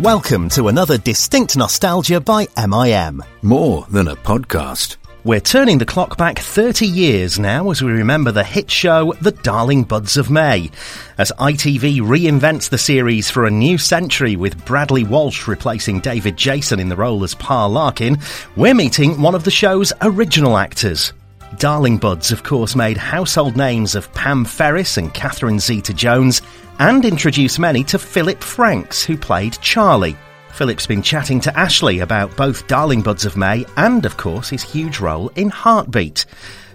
Welcome to another Distinct Nostalgia by MIM. More than a podcast. We're turning the clock back 30 years now as we remember the hit show The Darling Buds of May. As ITV reinvents the series for a new century with Bradley Walsh replacing David Jason in the role as Pa Larkin, we're meeting one of the show's original actors. Darling Buds, of course, made household names of Pam Ferris and Catherine Zeta Jones and introduced many to Philip Franks, who played Charlie. Philip's been chatting to Ashley about both Darling Buds of May and, of course, his huge role in Heartbeat.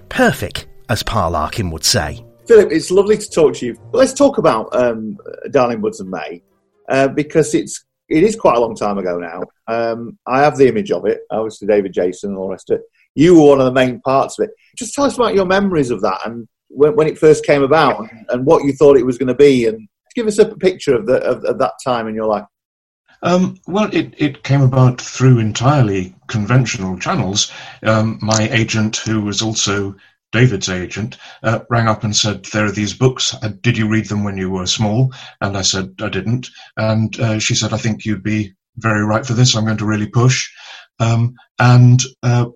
Perfect, as Pa Larkin would say. Philip, it's lovely to talk to you. let's talk about um, Darling Buds of May uh, because it's it is quite a long time ago now. Um, I have the image of it, obviously David Jason and all the rest of it. You were one of the main parts of it. Just tell us about your memories of that and when, when it first came about and, and what you thought it was going to be and give us a picture of, the, of, of that time in your life. Um, well, it, it came about through entirely conventional channels. Um, my agent, who was also David's agent, uh, rang up and said, There are these books. Uh, did you read them when you were small? And I said, I didn't. And uh, she said, I think you'd be very right for this. I'm going to really push. Um, and uh,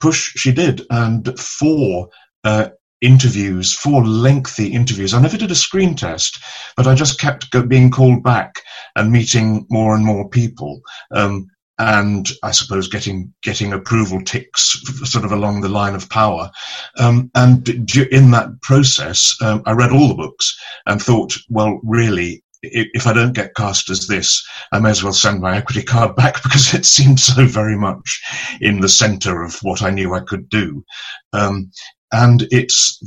push she did. And four uh, interviews, four lengthy interviews. I never did a screen test, but I just kept being called back and meeting more and more people. Um, and I suppose getting getting approval ticks sort of along the line of power. Um, and in that process, um, I read all the books and thought, well, really, if I don't get cast as this, I may as well send my equity card back because it seemed so very much in the centre of what I knew I could do. Um, and it's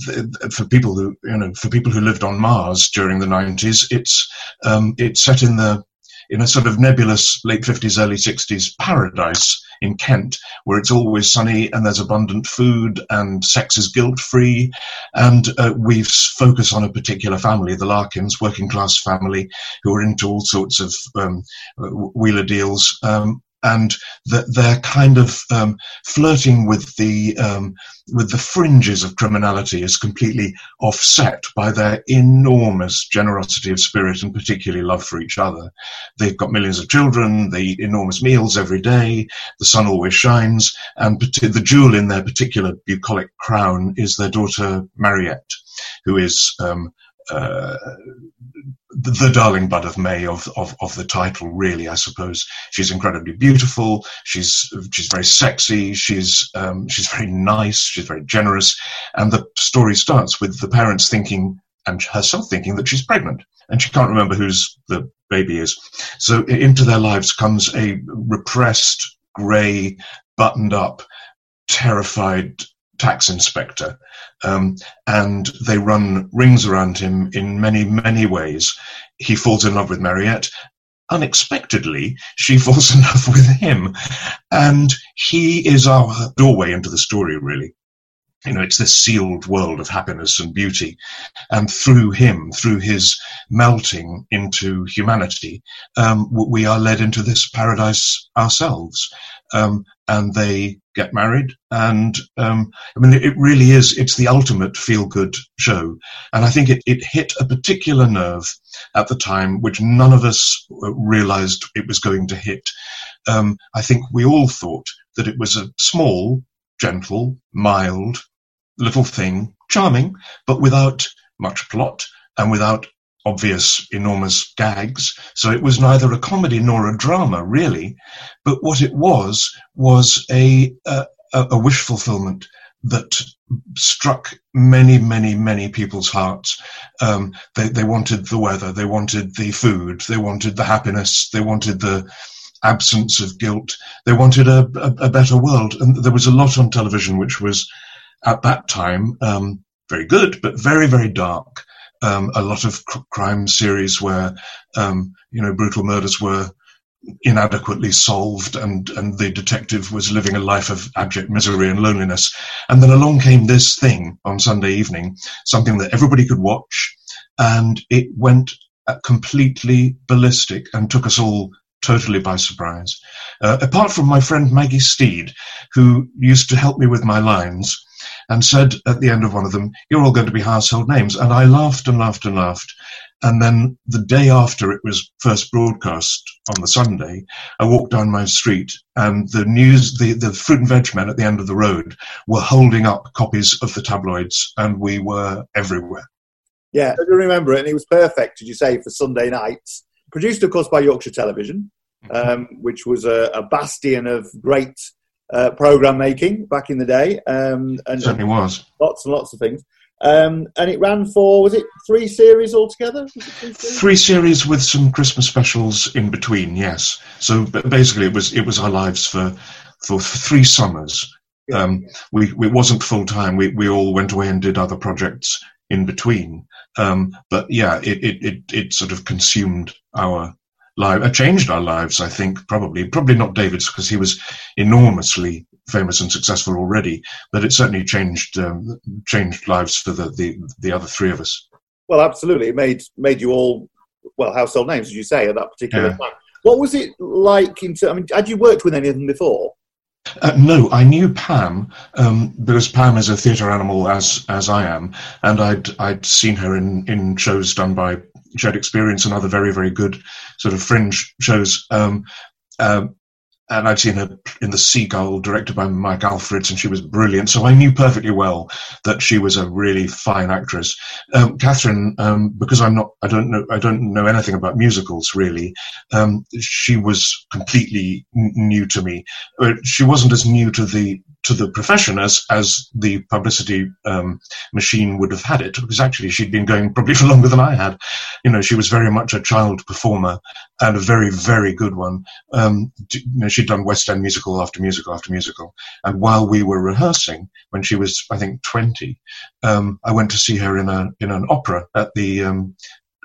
for people who you know for people who lived on Mars during the 90s. It's um, it's set in the in a sort of nebulous late 50s, early 60s paradise in Kent, where it's always sunny and there's abundant food and sex is guilt free. And uh, we focus on a particular family, the Larkins, working class family, who are into all sorts of um, wheeler deals. Um, and that they're kind of um, flirting with the um, with the fringes of criminality is completely offset by their enormous generosity of spirit and particularly love for each other. They've got millions of children, they eat enormous meals every day, the sun always shines, and the jewel in their particular bucolic crown is their daughter Mariette, who is um, uh, the darling bud of May of, of, of the title, really, I suppose. She's incredibly beautiful. She's, she's very sexy. She's, um, she's very nice. She's very generous. And the story starts with the parents thinking, and herself thinking that she's pregnant. And she can't remember whose the baby is. So into their lives comes a repressed, grey, buttoned up, terrified tax inspector. Um, and they run rings around him in many, many ways. He falls in love with Mariette. Unexpectedly, she falls in love with him. And he is our doorway into the story, really you know, it's this sealed world of happiness and beauty. And through him, through his melting into humanity, um, we are led into this paradise ourselves. Um, and they get married. And um, I mean, it really is, it's the ultimate feel good show. And I think it, it hit a particular nerve at the time, which none of us realized it was going to hit. Um, I think we all thought that it was a small, gentle, mild little thing, charming, but without much plot and without obvious, enormous gags. So it was neither a comedy nor a drama, really. But what it was was a, a, a wish fulfillment that struck many, many, many people's hearts. Um, they, they wanted the weather, they wanted the food, they wanted the happiness, they wanted the absence of guilt, they wanted a, a, a better world. And there was a lot on television which was at that time um, very good, but very, very dark. Um, a lot of cr- crime series where um, you know brutal murders were inadequately solved and and the detective was living a life of abject misery and loneliness and then along came this thing on sunday evening something that everybody could watch and it went uh, completely ballistic and took us all totally by surprise uh, apart from my friend maggie steed who used to help me with my lines and said at the end of one of them, You're all going to be household names. And I laughed and laughed and laughed. And then the day after it was first broadcast on the Sunday, I walked down my street and the news, the, the fruit and veg men at the end of the road were holding up copies of the tabloids and we were everywhere. Yeah, I remember it, and it was perfect, as you say, for Sunday nights. Produced, of course, by Yorkshire Television, mm-hmm. um, which was a, a, bastion of great uh, program making back in the day. Um, and, certainly was. Lots and lots of things. Um, and it ran for, was it three series altogether? Three series? three series? with some Christmas specials in between, yes. So basically, it was it was our lives for for, three summers. Yeah. Um, we, we, it wasn't full time. We, we all went away and did other projects in between. Um, but yeah, it, it, it, it, sort of consumed our life, uh, changed our lives, I think, probably. Probably not David's because he was enormously famous and successful already, but it certainly changed um, changed lives for the, the, the other three of us. Well, absolutely. It made, made you all, well, household names, as you say, at that particular yeah. time. What was it like? In, I mean, had you worked with any of them before? Uh, no, I knew Pam um, because Pam is a theatre animal as as I am, and I'd I'd seen her in in shows done by Shared Experience and other very very good sort of fringe shows. Um, um, and I'd seen her in The Seagull, directed by Mike Alfreds, and she was brilliant. So I knew perfectly well that she was a really fine actress. Um, Catherine, um, because I'm not, I don't know, I don't know anything about musicals really. Um, she was completely n- new to me. Uh, she wasn't as new to the to the profession as as the publicity um, machine would have had it because actually she'd been going probably for longer than I had. You know, she was very much a child performer and a very very good one. Um, you know, she'd done West End musical after musical after musical, and while we were rehearsing, when she was I think twenty, um, I went to see her in a in an opera at the um,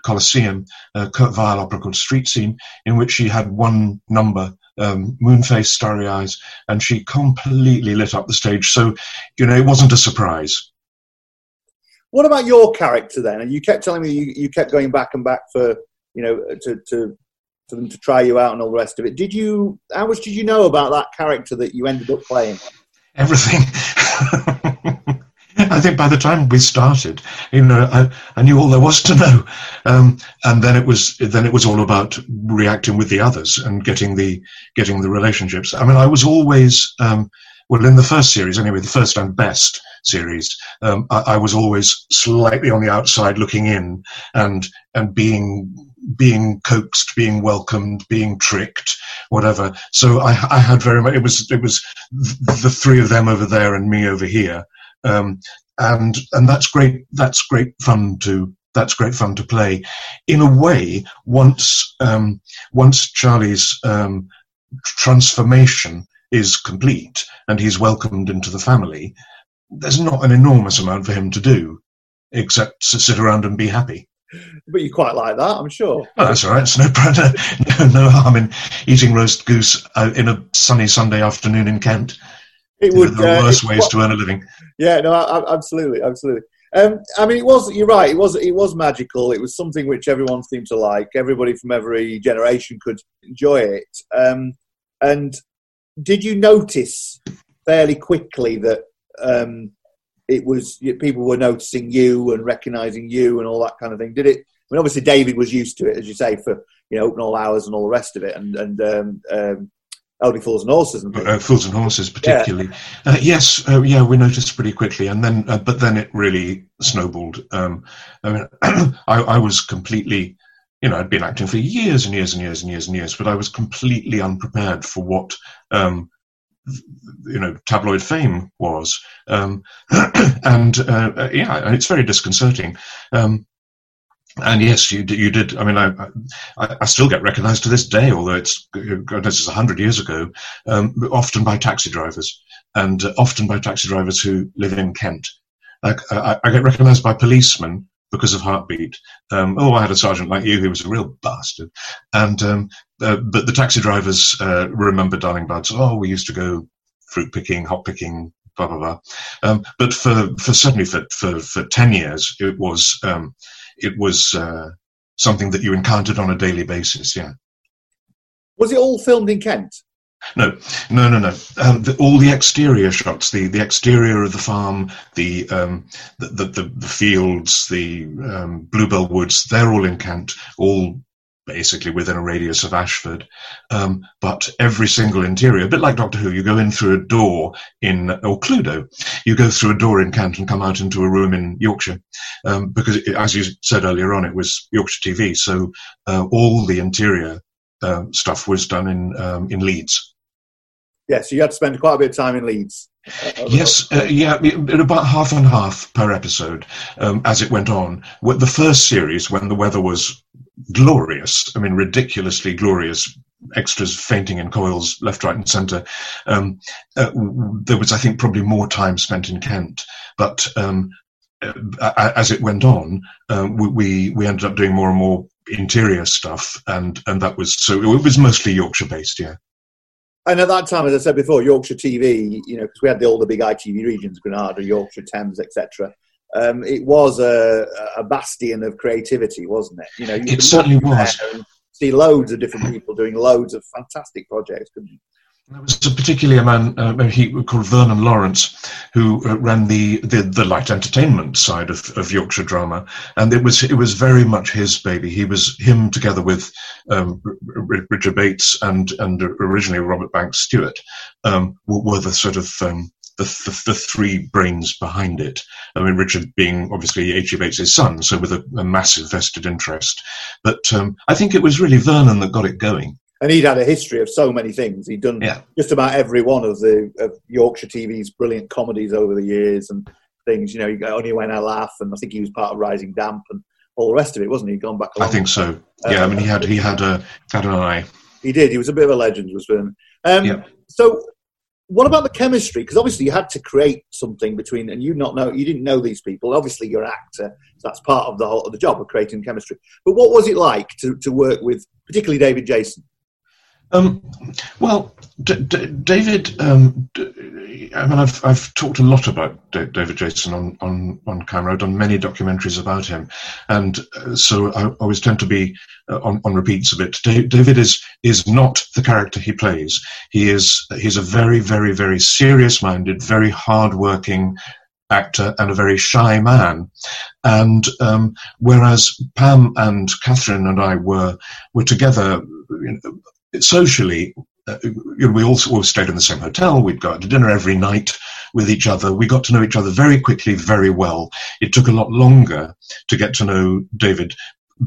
Coliseum, a Kurt Weill opera called Street Scene, in which she had one number um, moon face, starry eyes, and she completely lit up the stage. So, you know, it wasn't a surprise. What about your character then? And you kept telling me you, you kept going back and back for, you know, to, to for them to try you out and all the rest of it. Did you? How much did you know about that character that you ended up playing? Everything. I think by the time we started, you know, I, I knew all there was to know, um, and then it was then it was all about reacting with the others and getting the getting the relationships. I mean, I was always um, well in the first series anyway, the first and best series. Um, I, I was always slightly on the outside looking in and and being being coaxed, being welcomed, being tricked, whatever. So I, I, had very much. It was it was the three of them over there and me over here, um, and and that's great. That's great fun to that's great fun to play. In a way, once um, once Charlie's um, transformation is complete and he's welcomed into the family, there's not an enormous amount for him to do except to sit around and be happy. But you quite like that, I'm sure. Well, that's all right. It's no, no, no harm in eating roast goose uh, in a sunny Sunday afternoon in Kent. It would. There are uh, worse ways to earn a living. Yeah, no, absolutely, absolutely. Um, I mean, it was. You're right. It was. It was magical. It was something which everyone seemed to like. Everybody from every generation could enjoy it. Um, and did you notice fairly quickly that um, it was people were noticing you and recognizing you and all that kind of thing? Did it? I mean, obviously David was used to it, as you say, for you know open all hours and all the rest of it, and and Fools and Horses. And uh, Fools and Horses, particularly. Yeah. Uh, yes, uh, yeah, we noticed pretty quickly, and then, uh, but then it really snowballed. Um, I mean, I, I, was completely, you know, I'd been acting for years and years and years and years and years, but I was completely unprepared for what, um, you know, tabloid fame was, um, and uh, uh, yeah, it's very disconcerting. Um, and yes, you. You did. I mean, I, I, I still get recognised to this day, although it's this is hundred years ago. Um, often by taxi drivers, and uh, often by taxi drivers who live in Kent. I, I, I get recognised by policemen because of heartbeat. Um, oh, I had a sergeant like you who was a real bastard, and um, uh, but the taxi drivers uh, remember Darling Buds. Oh, we used to go fruit picking, hop picking, blah blah blah. Um, but for for certainly for for for ten years, it was um, it was uh, something that you encountered on a daily basis. Yeah. Was it all filmed in Kent? No, no, no, no. Um, the, all the exterior shots, the, the exterior of the farm, the um, the, the, the, fields, the um, bluebell woods, they're all in Kent, all basically within a radius of Ashford. Um, but every single interior, a bit like Doctor Who, you go in through a door in, or Cluedo, you go through a door in Kent and come out into a room in Yorkshire. Um, because, it, as you said earlier on, it was Yorkshire TV. So uh, all the interior uh, stuff was done in, um, in Leeds. Yeah, so you had to spend quite a bit of time in Leeds. Uh, yes, uh, yeah, about half and half per episode um, as it went on. The first series, when the weather was glorious, I mean, ridiculously glorious, extras fainting in coils left, right, and centre. Um, uh, there was, I think, probably more time spent in Kent, but um, uh, as it went on, uh, we we ended up doing more and more interior stuff, and and that was so it was mostly Yorkshire based, yeah. And at that time, as I said before, Yorkshire TV, you know, because we had the, all the big ITV regions, Granada, Yorkshire, Thames, etc. Um, it was a, a, bastion of creativity, wasn't it? You know, you it certainly was. See loads of different people doing loads of fantastic projects, couldn't you? There was particularly a man uh, he called Vernon Lawrence who uh, ran the, the, the light entertainment side of, of Yorkshire drama, and it was it was very much his baby. He was him together with um, Richard Bates and and originally Robert Banks Stewart um, were the sort of um, the, the, the, three brains behind it. I mean, Richard being obviously H.E. Bates' son, so with a, a massive vested interest. But um, I think it was really Vernon that got it going and he'd had a history of so many things. He'd done yeah. just about every one of the of Yorkshire TV's brilliant comedies over the years and things. You know, you only when I laugh, and I think he was part of Rising Damp and all the rest of it, wasn't he? Gone back. I think so. Yeah, uh, I mean, he had he had a had an eye. He did. He was a bit of a legend, was Vernon. Um, yeah. So, what about the chemistry? Because obviously you had to create something between, and you not know you didn't know these people. Obviously, you're an actor, so that's part of the whole of the job of creating chemistry. But what was it like to to work with, particularly David Jason? Um, well, D- D- David, um, D- I mean, I've, I've talked a lot about David Jason on, on, on camera. I've done many documentaries about him. And uh, so I always tend to be uh, on, on repeats a bit. David is, is not the character he plays. He is, he's a very, very, very serious minded, very hard working, actor and a very shy man. And um, whereas Pam and Catherine and I were were together socially, uh, you know, we all, all stayed in the same hotel. We'd go out to dinner every night with each other. We got to know each other very quickly, very well. It took a lot longer to get to know David,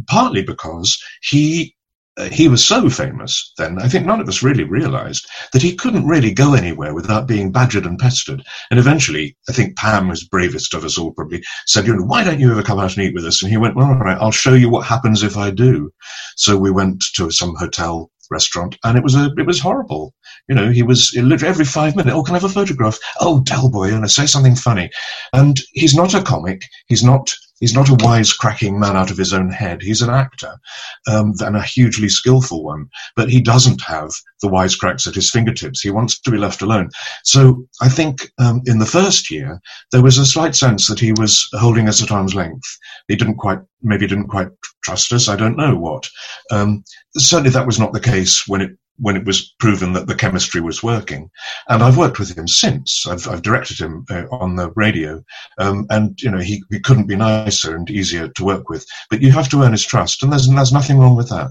partly because he uh, he was so famous then, I think none of us really realized that he couldn't really go anywhere without being badgered and pestered. And eventually, I think Pam was bravest of us all probably said, you know, why don't you ever come out and eat with us? And he went, well, all right, I'll show you what happens if I do. So we went to some hotel restaurant, and it was a it was horrible. You know, he was literally every five minutes. Oh, can I have a photograph? Oh, Del Boy, and say something funny. And he's not a comic. He's not He's not a wisecracking man out of his own head. He's an actor, um, and a hugely skillful one. But he doesn't have the wisecracks at his fingertips. He wants to be left alone. So I think um, in the first year there was a slight sense that he was holding us at arm's length. He didn't quite, maybe didn't quite trust us. I don't know what. Um, certainly that was not the case when it when it was proven that the chemistry was working. And I've worked with him since. I've, I've directed him uh, on the radio, um, and you know he, he couldn't be nicer and easier to work with. But you have to earn his trust, and there's there's nothing wrong with that.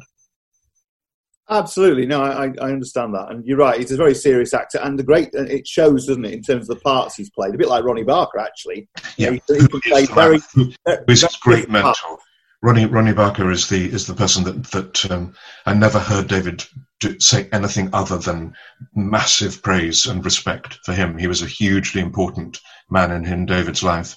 Absolutely, no, I, I understand that, and you're right. He's a very serious actor, and the great it shows, doesn't it, in terms of the parts he's played. A bit like Ronnie Barker, actually. Yeah, he, he very. He's a great mentor. Ronnie Ronnie Barker is the is the person that that um, I never heard David say anything other than massive praise and respect for him. He was a hugely important man in, in David's life.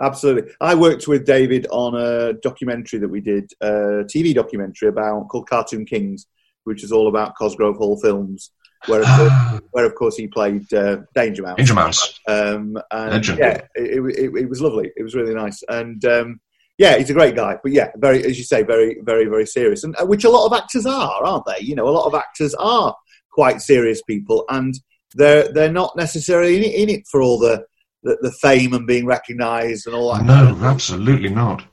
Absolutely. I worked with David on a documentary that we did, a TV documentary about called Cartoon Kings, which is all about Cosgrove Hall films, where of course, where of course he played uh, Danger Mouse. Danger Mouse. Um, and Legend. Yeah, it, it, it, was lovely. It was really nice. And um, yeah, he's a great guy, but yeah, very, as you say, very, very, very serious, and uh, which a lot of actors are, aren't they? You know, a lot of actors are quite serious people, and they're they're not necessarily in it, in it for all the, the, the fame and being recognised and all that. No, absolutely not,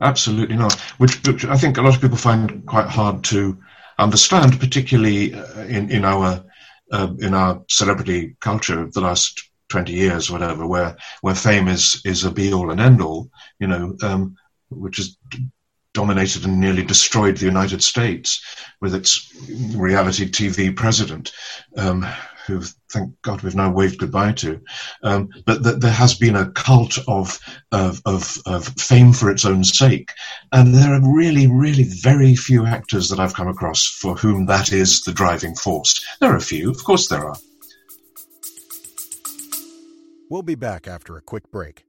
absolutely not. Which, which I think a lot of people find quite hard to understand, particularly uh, in in our uh, in our celebrity culture of the last 20 years, whatever, where, where fame is, is a be all and end all, you know, um, which has dominated and nearly destroyed the United States with its reality TV president. Um, who thank God we've now waved goodbye to. Um, but th- there has been a cult of, of, of, of, fame for its own sake. And there are really, really very few actors that I've come across for whom that is the driving force. There are a few, of course there are. We'll be back after a quick break.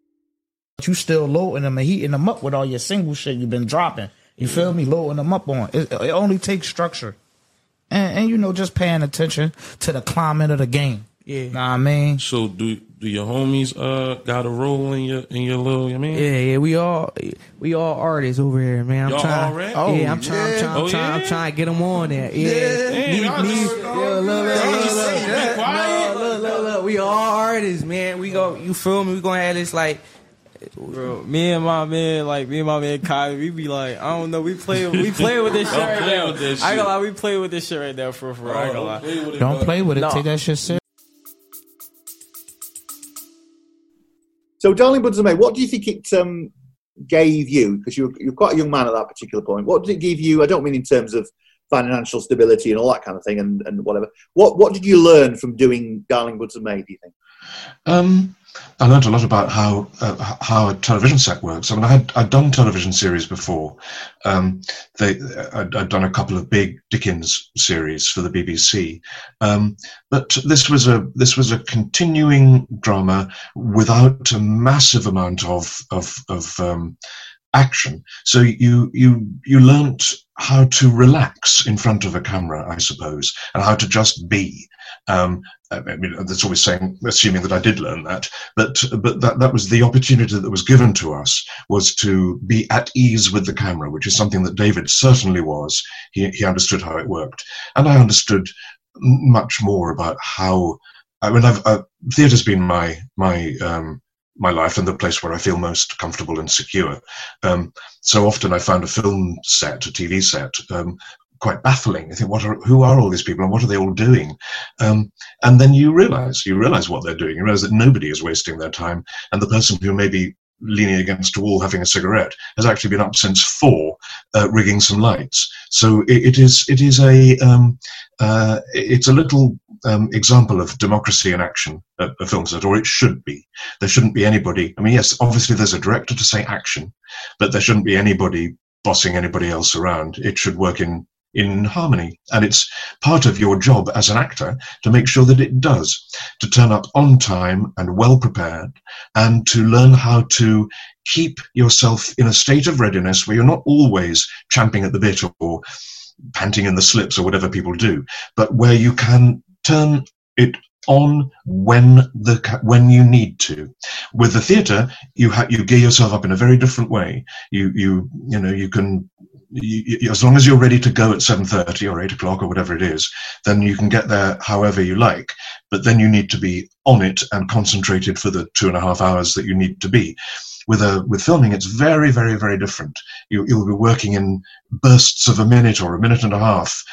You still loading them and heating them up with all your single shit you've been dropping. You feel me? Loading them up on. It, it only takes structure and, and you know just paying attention to the climate of the game. Yeah, know what I mean. So do do your homies uh got a role in your in your little? I mean, yeah, yeah, we all we all artists over here, man. I'm Y'all trying, already? Oh, yeah, I'm trying, yeah. I'm trying, Oh, I'm trying, I'm trying to get them on there. Yeah, Damn, y'all Me- me- just- yeah, look, look, y'all look, just look, look. be quiet. No, look, look, look. We all artists, man. We go, you feel me? We gonna have this like. Bro, me and my man, like me and my man Kai, we be like, I don't know, we play, we play with this shit right play now. with this I ain't shit. gonna lie, we play with this shit right now for for. I ain't gonna lie. play with it, Don't bud. play with it. No. Take that shit serious. So, Darling Buds of May, what do you think it um, gave you? Because you're, you're quite a young man at that particular point. What did it give you? I don't mean in terms of financial stability and all that kind of thing and, and whatever. What what did you learn from doing Darling Buds of May, do you think? Um, I learned a lot about how uh, how a television set works. I mean, I had I'd done television series before. Um, they I'd, I'd done a couple of big Dickens series for the BBC, um, but this was a this was a continuing drama without a massive amount of of of um, action. So you you you learnt how to relax in front of a camera, I suppose, and how to just be. Um, I mean, that's always saying, assuming that I did learn that, but but that that was the opportunity that was given to us was to be at ease with the camera, which is something that David certainly was. He he understood how it worked, and I understood much more about how. I mean, I've, uh, theatre's been my my um, my life and the place where I feel most comfortable and secure. Um, so often I found a film set, a TV set, um, quite baffling. I think, what are, who are all these people and what are they all doing? Um, and then you realize, you realize what they're doing. You realize that nobody is wasting their time, and the person who may be leaning against a wall having a cigarette has actually been up since four, uh, rigging some lights. So it, it is, it is a, um, uh, it's a little um, example of democracy in action, a film set, or it should be. There shouldn't be anybody. I mean, yes, obviously there's a director to say action, but there shouldn't be anybody bossing anybody else around. It should work in in harmony, and it's part of your job as an actor to make sure that it does, to turn up on time and well prepared, and to learn how to keep yourself in a state of readiness where you're not always champing at the bit or panting in the slips or whatever people do, but where you can turn it on when the when you need to. With the theatre, you ha- you gear yourself up in a very different way. You you you know you can. You, you, as long as you're ready to go at 7.30 or 8 o'clock or whatever it is then you can get there however you like but then you need to be on it and concentrated for the two and a half hours that you need to be. With a with filming it's very very very different. You, you'll be working in bursts of a minute or a minute and a half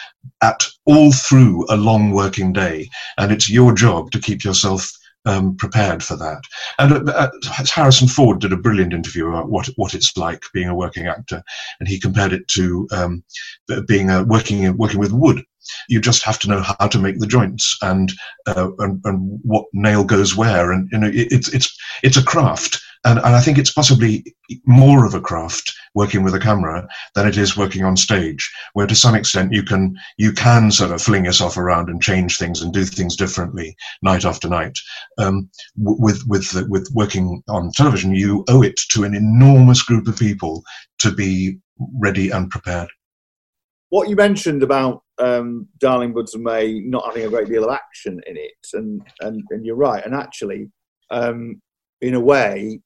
at all through a long working day and it's your job to keep yourself um, prepared for that. And uh, uh, Harrison Ford did a brilliant interview about what what it's like being a working actor, and he compared it to um, being a working working with wood. You just have to know how to make the joints and uh, and, and what nail goes where, and you know it, it's it's it's a craft. And, and I think it's possibly more of a craft working with a camera than it is working on stage, where to some extent you can you can sort of fling yourself around and change things and do things differently night after night. Um, with with the, with working on television, you owe it to an enormous group of people to be ready and prepared. What you mentioned about um, Darling Buds of May not having a great deal of action in it, and and, and you're right. And actually, um, in a way,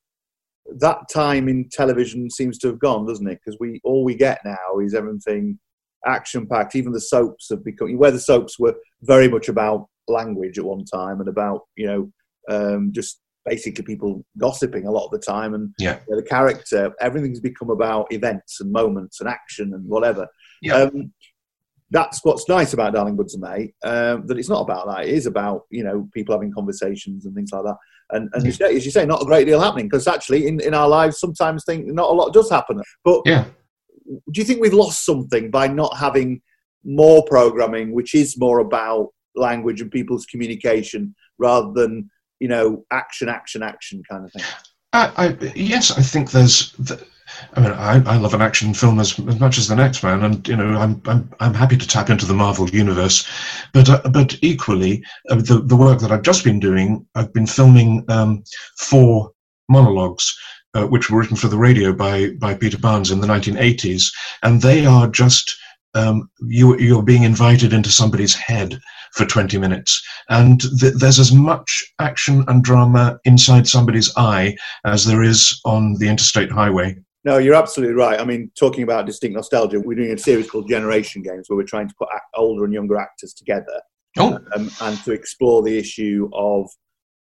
that time in television seems to have gone, doesn't it? Because we all we get now is everything action packed. Even the soaps have become where the soaps were very much about language at one time and about you know um, just basically people gossiping a lot of the time and Yeah. the character. Everything's become about events and moments and action and whatever. Yeah. Um, that's what's nice about Darling Buds and May. Um, that it's not about that. It is about you know people having conversations and things like that. And, and as you say, not a great deal happening because actually in, in our lives sometimes think not a lot does happen. But Yeah. do you think we've lost something by not having more programming, which is more about language and people's communication rather than you know action, action, action kind of thing? I, I, yes, I think there's. th I mean, I, I love an action film as, as much as the next man, and you know, I'm I'm I'm happy to tap into the Marvel universe, but uh, but equally, uh, the the work that I've just been doing, I've been filming um, four monologues. Uh, which were written for the radio by by Peter Barnes in the 1980s, and they are just um, you you're being invited into somebody's head for 20 minutes, and th- there's as much action and drama inside somebody's eye as there is on the interstate highway. No, you're absolutely right. I mean, talking about distinct nostalgia, we're doing a series called Generation Games where we're trying to put older and younger actors together Oh, um, and to explore the issue of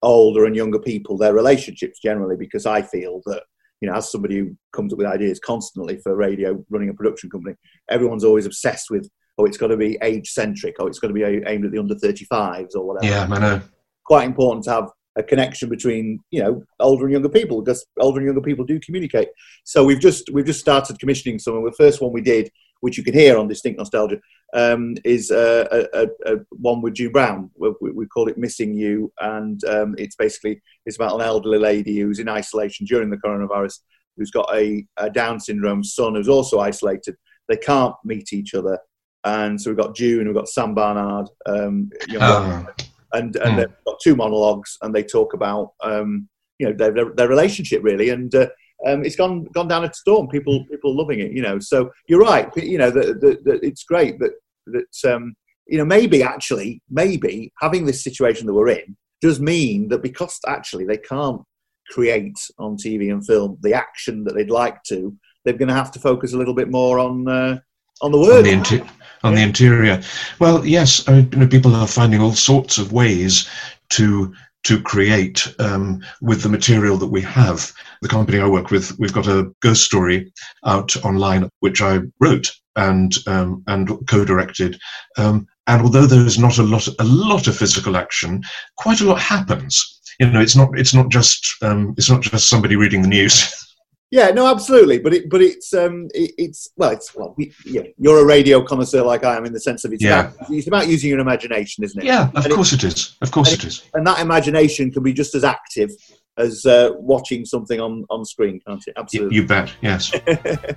older and younger people, their relationships generally, because I feel that, you know, as somebody who comes up with ideas constantly for radio, running a production company, everyone's always obsessed with, oh, it's got to be age centric, oh, it's got to be aimed at the under 35s or whatever. yeah, I know. Quite important to have a connection between, you know, older and younger people because older and younger people do communicate. So we've just we've just started commissioning some. And the first one we did, which you can hear on Distinct Nostalgia, um, is uh, a, a, a one with June Brown. We, we call it Missing You, and um, it's basically it's about an elderly lady who's in isolation during the coronavirus, who's got a, a Down syndrome son who's also isolated. They can't meet each other, and so we've got June, we've got Sam Barnard, um, young Ah, and and Hmm. they've got two monologues, and they talk about um, you know their, their their relationship really, and uh, um, it's gone gone down a storm. People people loving it, you know. So you're right, you know that it's great that that um, you know maybe actually maybe having this situation that we're in does mean that because actually they can't create on TV and film the action that they'd like to, they're going to have to focus a little bit more on uh, on the on word. the inter- on the interior. Well, yes, I mean, you know, people are finding all sorts of ways to to create um, with the material that we have. The company I work with, we've got a ghost story out online which I wrote and um, and co-directed. Um, and although there is not a lot a lot of physical action, quite a lot happens. You know, it's not it's not just um, it's not just somebody reading the news. Yeah, no, absolutely. But it, but it's, um, it, it's well, it's well, we, yeah. You're a radio connoisseur like I am, in the sense of it's Yeah. about it's about using your imagination, isn't it? yeah, of And it- course it is. Of course and it is. And that imagination can be just as active as uh, watching something on on screen, can't it? Y- Absolutely. You bet, yes.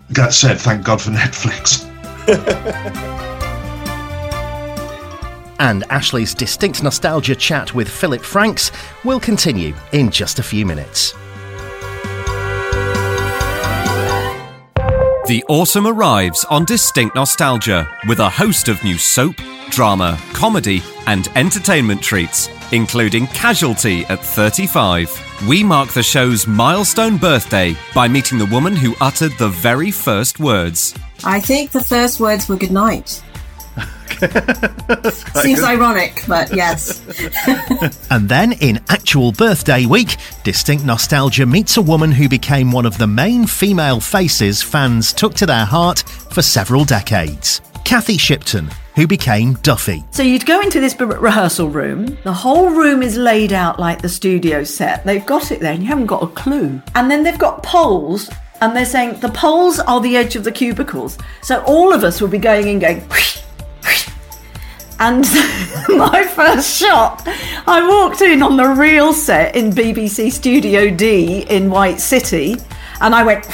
that said, thank God for Netflix. And Ashley's distinct nostalgia chat with Philip Franks will continue in just a few minutes. The autumn arrives on Distinct Nostalgia with a host of new soap, drama, comedy, and entertainment treats, including Casualty at 35. We mark the show's milestone birthday by meeting the woman who uttered the very first words. I think the first words were good night. Seems ironic, but yes. And then, in actual birthday week, Distinct Nostalgia meets a woman who became one of the main female faces fans took to their heart for several decades. Cathy Shipton, who became Duffy. So you'd go into this re- rehearsal room. The whole room is laid out like the studio set. They've got it there, and you haven't got a clue. And then they've got poles, and they're saying the poles are the edge of the cubicles. So all of us will be going in, going. "Whoosh, whoosh." And my first shot, I walked in on the real set in BBC Studio D in White City, and I went.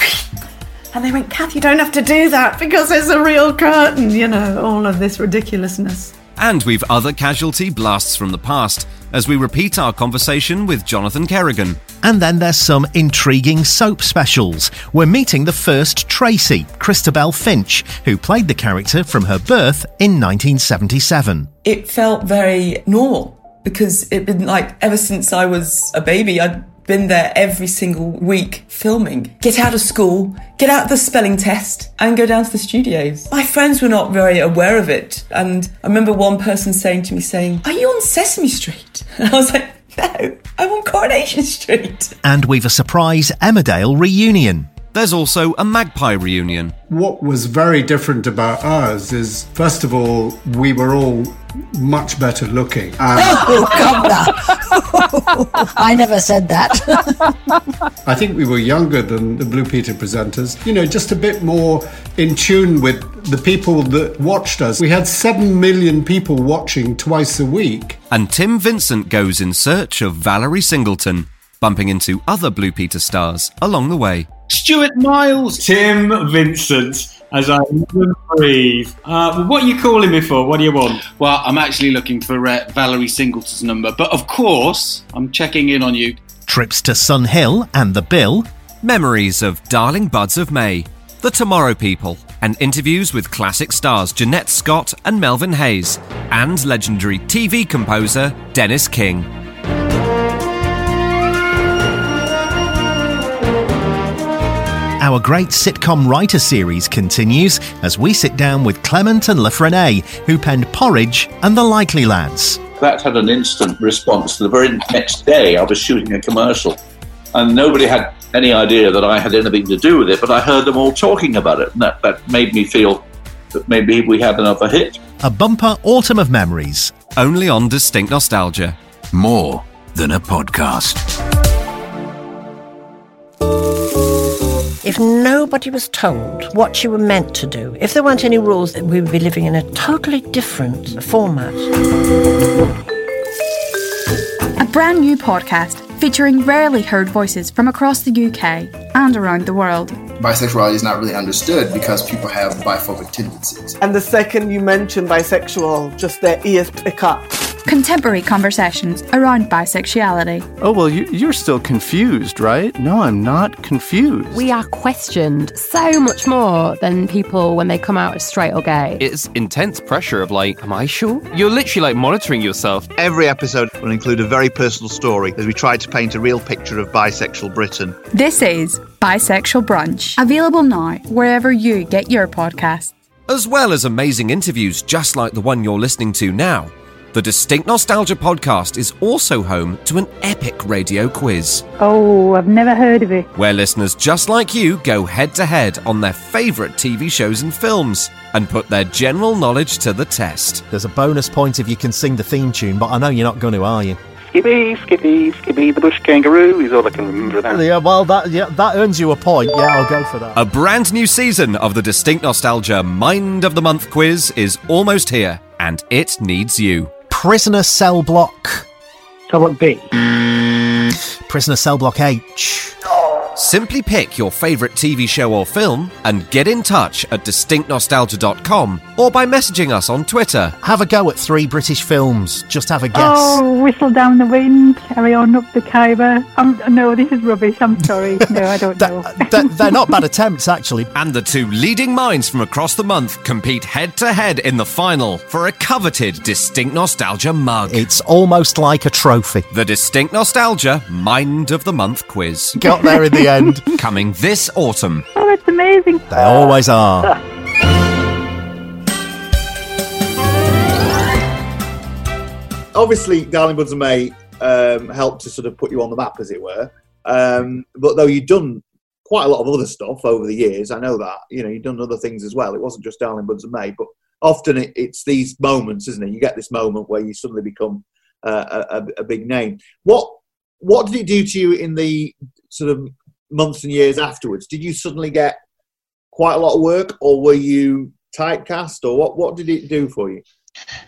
And they went, Kath, you don't have to do that because there's a real curtain, you know, all of this ridiculousness. And we've other casualty blasts from the past as we repeat our conversation with Jonathan Kerrigan. And then there's some intriguing soap specials. We're meeting the first Tracy, Christabel Finch, who played the character from her birth in 1977. it felt very normal because it'd been like ever since I was a baby, I'd been there every single week filming. Get out of school, get out the spelling test, and go down to the studios. My friends were not very aware of it, and I remember one person saying to me, saying, Are you on Sesame Street? And I was like, No, I'm on Coronation Street. And we've a surprise Emmerdale reunion. There's also a magpie reunion. What was very different about ours is, first of all, we were all much better looking. And Oh, come now. I never said that. I think we were younger than the Blue Peter presenters. You know, just a bit more in tune with the people that watched us. We had 7 million people watching twice a week. And Tim Vincent goes in search of Valerie Singleton, bumping into other Blue Peter stars along the way. Stuart Miles, Tim Vincent, as I breathe. Uh, what are you calling me for? What do you want? Well, I'm actually looking for uh, Valerie Singleton's number, but of course, I'm checking in on you. Trips to Sun Hill and the Bill. Memories of Darling Buds of May, The Tomorrow People, and interviews with classic stars Janette Scott and Melvyn Hayes, and legendary TV composer Dennis King. Our great sitcom writer series continues as we sit down with Clement and La Frenais, who penned Porridge and The Likely Lads. That had an instant response. The very next day, I was shooting a commercial, and nobody had any idea that I had anything to do with it, but I heard them all talking about it, and that, that made me feel that maybe we had another hit. A bumper autumn of memories. Only on Distinct Nostalgia. More than a podcast. If nobody was told what you were meant to do, if there weren't any rules, we would be living in a totally different format. A brand new podcast featuring rarely heard voices from across the UK and around the world. Bisexuality is not really understood because people have biphobic tendencies. And the second you mention bisexual, just their ears pick up. Contemporary conversations around bisexuality. Oh, well, you, you're still confused, right? No, I'm not confused. We are questioned so much more than people when they come out as straight or gay. It's intense pressure of like, am I sure? You're literally like monitoring yourself. Every episode will include a very personal story as we try to paint a real picture of bisexual Britain. This is Bisexual Brunch, available now wherever you get your podcasts. As well as amazing interviews just like the one you're listening to now, the Distinct Nostalgia podcast is also home to an epic radio quiz, Oh, I've never heard of it. where listeners just like you go head to head on their favourite TV shows and films and put their general knowledge to the test. There's a bonus point if you can sing the theme tune, but I know you're not going to, are you? Skippy, Skippy, Skippy the bush kangaroo is all I can remember now. Yeah, well, that yeah, that earns you a point. Yeah, I'll go for that. A brand new season of the Distinct Nostalgia Mind of the Month quiz is almost here, and it needs you. Prisoner cell block. So what B? Prisoner cell block H. Simply pick your favourite TV show or film and get in touch at distinctnostalgia.com or by messaging us on Twitter. Have a go at three British films. Just have a guess. Oh, whistle down the wind, carry on up the Khyber. Um, no, this is rubbish. I'm sorry. No, I don't know. they're, they're not bad attempts, actually. And the two leading minds from across the month compete head to head in the final for a coveted Distinct Nostalgia mug. It's almost like a trophy. The Distinct Nostalgia Mind of the Month quiz. Got there in the end. Coming this autumn. Oh, it's amazing. They always are. Obviously, Darling Buds of May um, helped to sort of put you on the map, as it were. Um, but though you've done quite a lot of other stuff over the years, I know that. You know, you've done other things as well. It wasn't just Darling Buds of May, but often it, it's these moments, isn't it? You get this moment where you suddenly become uh, a, a, a big name. What what did it do to you in the sort of months and years afterwards? Did you suddenly get quite a lot of work, or were you typecast, or what? What did it do for you?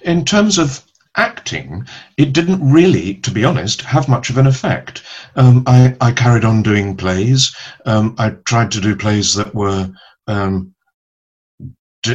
In terms of acting, it didn't really, to be honest, have much of an effect. Um, I, I carried on doing plays. Um, I tried to do plays that were um,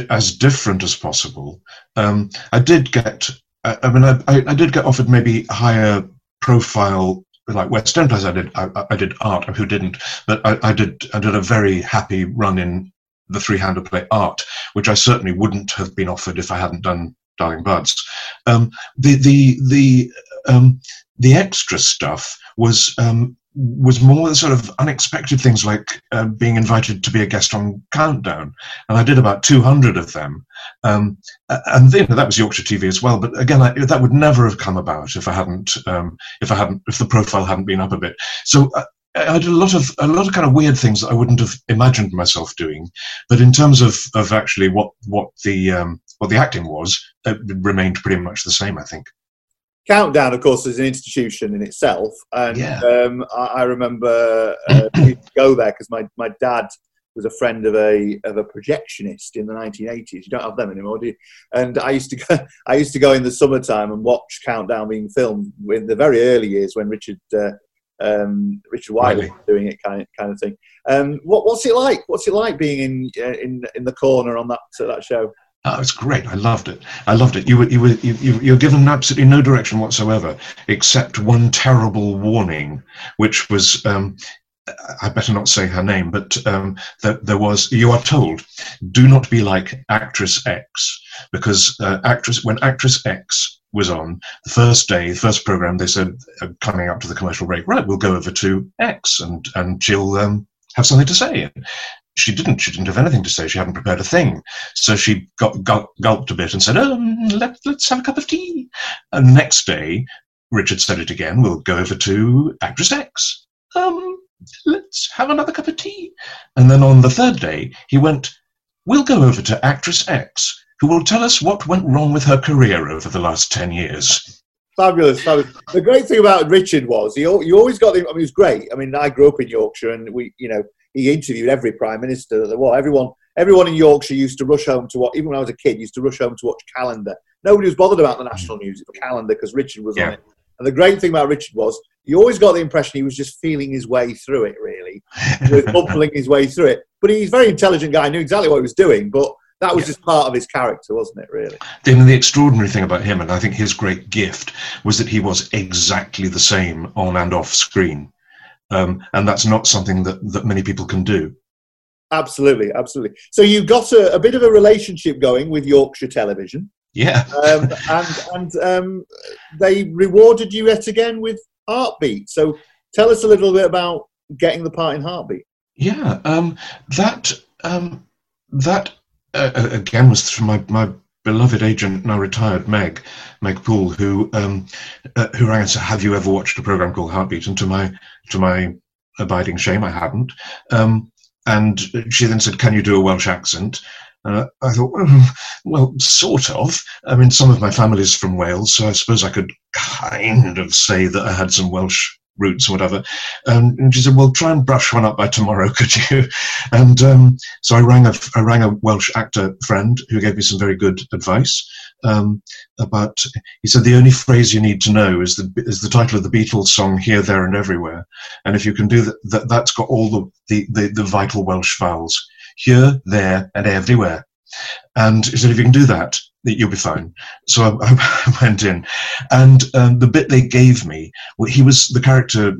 as different as possible. Um, I did get, I, I mean, I I did get offered maybe higher profile. Like West plays, I did. I, I did art. Who didn't? But I, I did. I did a very happy run in the three-handed play art, which I certainly wouldn't have been offered if I hadn't done Darling Buds. Um, the the the um, the extra stuff was um, was more sort of unexpected things like uh, being invited to be a guest on Countdown, and I did about two hundred of them. Um, and then that was Yorkshire TV as well. But again, I, that would never have come about if I hadn't um, if I hadn't if the profile hadn't been up a bit. So. Uh, I did a lot of a lot of kind of weird things that I wouldn't have imagined myself doing. But in terms of, of actually what what the um, what the acting was, it remained pretty much the same. I think. Countdown, of course, is an institution in itself, and Yeah. um, I, I remember uh, we go there because my, my dad was a friend of a of a projectionist in the 1980s. You don't have them anymore, do you? And I used to go, I used to go in the summertime and watch Countdown being filmed in the very early years when Richard uh, um, Richard Whiteley was doing it, kind of, kind of thing. Um, what, what's it like? What's it like being in uh, in in the corner on that that show? Oh, it's great. I loved it. I loved it. You were you were you, you you were given absolutely no direction whatsoever, except one terrible warning, which was um, I better not say her name, but um, there, there was. You are told, do not be like actress X, because uh, actress when actress X was on the first day, the first program, they said uh, coming up to the commercial break, right, we'll go over to X and and she'll um, have something to say. She didn't. She didn't have anything to say. She hadn't prepared a thing. So she got gul- gulped a bit and said, um, let, let's have a cup of tea. And the next day, Richard said it again. We'll go over to actress X. Um, let's have another cup of tea. And then on the third day, he went, we'll go over to actress X, who will tell us what went wrong with her career over the last 10 years. Fabulous, fabulous. The great thing about Richard was he you always got the. I mean, it was great. I mean, I grew up in Yorkshire, and we, you know, he interviewed every prime minister. that there was. everyone, everyone in Yorkshire used to rush home to watch. Even when I was a kid, used to rush home to watch Calendar. Nobody was bothered about the national music for Calendar because Richard was on it. And the great thing about Richard was you always got the impression he was just feeling his way through it. Really, he bumbling his way through it. But he's a very intelligent guy. Knew exactly what he was doing. But that was just part of his character, wasn't it? Really. Then the extraordinary thing about him, and I think his great gift, was that he was exactly the same on and off screen. Um, and that's not something that, that many people can do. Absolutely, absolutely. So you got a, a bit of a relationship going with Yorkshire Television, Yeah. um, and and um, they rewarded you yet again with Heartbeat. So tell us a little bit about getting the part in Heartbeat. Yeah, um, that um, that uh, uh, again was through my, my beloved agent, now retired Meg Meg Poole, who um, uh, who rang and said, "Have you ever watched a program called Heartbeat?" And to my to my abiding shame, I hadn't. Um, and she then said, "Can you do a Welsh accent?" Uh, I thought, well, well, sort of. I mean, some of my family's from Wales, so I suppose I could kind of say that I had some Welsh roots or whatever. Um, and she said, "Well, try and brush one up by tomorrow, could you?" And um, so I rang a I rang a Welsh actor friend who gave me some very good advice. Um, about he said the only phrase you need to know is the is the title of the Beatles song "Here, There, and Everywhere," and if you can do that, that that's got all the the, the, the vital Welsh vowels here, there, and everywhere. And he said, if you can do that, that you'll be fine. So I, I went in, and um, the bit they gave me, well, he was the character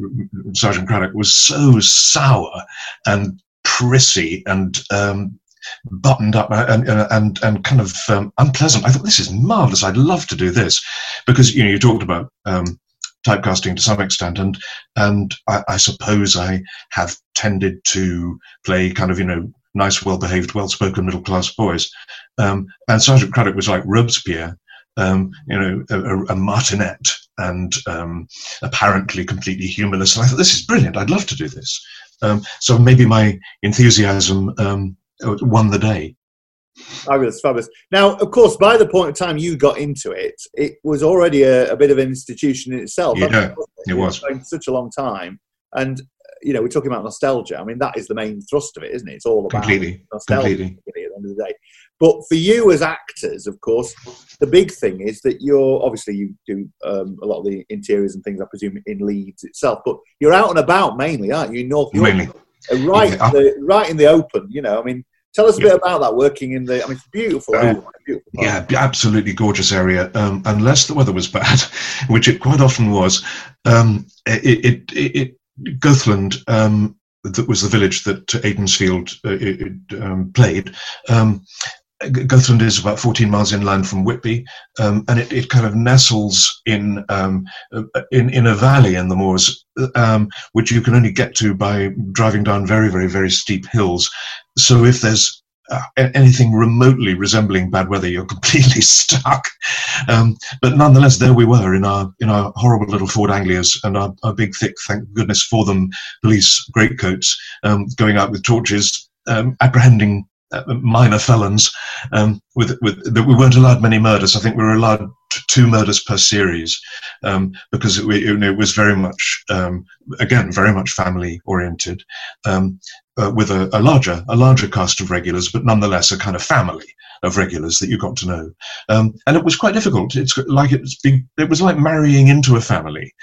Sergeant Craddock was so sour and prissy and um, buttoned up and and and, and kind of um, unpleasant. I thought this is marvelous. I'd love to do this because you know you talked about. Um, typecasting to some extent and and I, I suppose I have tended to play kind of you know nice well behaved well spoken middle class boys um, and Sergeant Craddock was like Robespierre um, you know a, a, martinet and um, apparently completely humorless and I thought this is brilliant I'd love to do this um, so maybe my enthusiasm um, won the day Fabulous, fabulous. Now, of course, by the point of time you got into it, it was already a, a bit of an institution in itself. Yeah, wasn't it was. such a long time, and you know, we're talking about nostalgia. I mean, that is the main thrust of it, isn't it? It's all about Completely, nostalgia completely. at the end of the day. But for you as actors, of course, the big thing is that you're obviously you do um, a lot of the interiors and things, I presume, in Leeds itself. But you're out and about mainly, aren't you? North Mainly. Uh, right, Yeah. in the, right in the open. You know, I mean, tell us a bit about that. Working in the, I mean, it's beautiful. area, beautiful. Yeah, absolutely gorgeous area. Um, unless the weather was bad, which it quite often was. Um, it, it, it Goathland, um, that was the village that Aidensfield uh, um, played. Um, Goathland is about 14 miles inland from Whitby, um, and it, it kind of nestles in, um, uh, in in a valley in the moors, um, which you can only get to by driving down very, very, very steep hills. So if there's uh, anything remotely resembling bad weather, you're completely stuck. Um, but nonetheless, there we were in our in our horrible little Ford Anglias and our, our big, thick, thank goodness for them, police greatcoats, um, going out with torches, um, apprehending uh, minor felons. Um, with with that, we weren't allowed many murders. I think we were allowed two murders per series um, because it, it, was very much um, again very much family oriented. Um, uh, with a, a, larger a larger cast of regulars, but nonetheless a kind of family of regulars that you got to know. Um, and it was quite difficult. It's like it's been, it was like marrying into a family.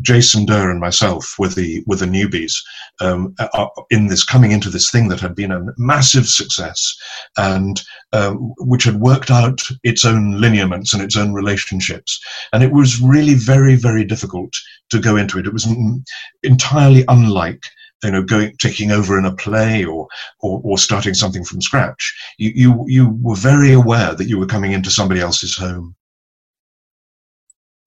Jason Durr and myself were the were the newbies um, uh, in this coming into this thing that had been a massive success and um, which had worked out its own lineaments and its own relationships. And it was really very very difficult to go into it. It was entirely unlike you know, going taking over in a play or, or, or starting something from scratch. You, you you were very aware that you were coming into somebody else's home.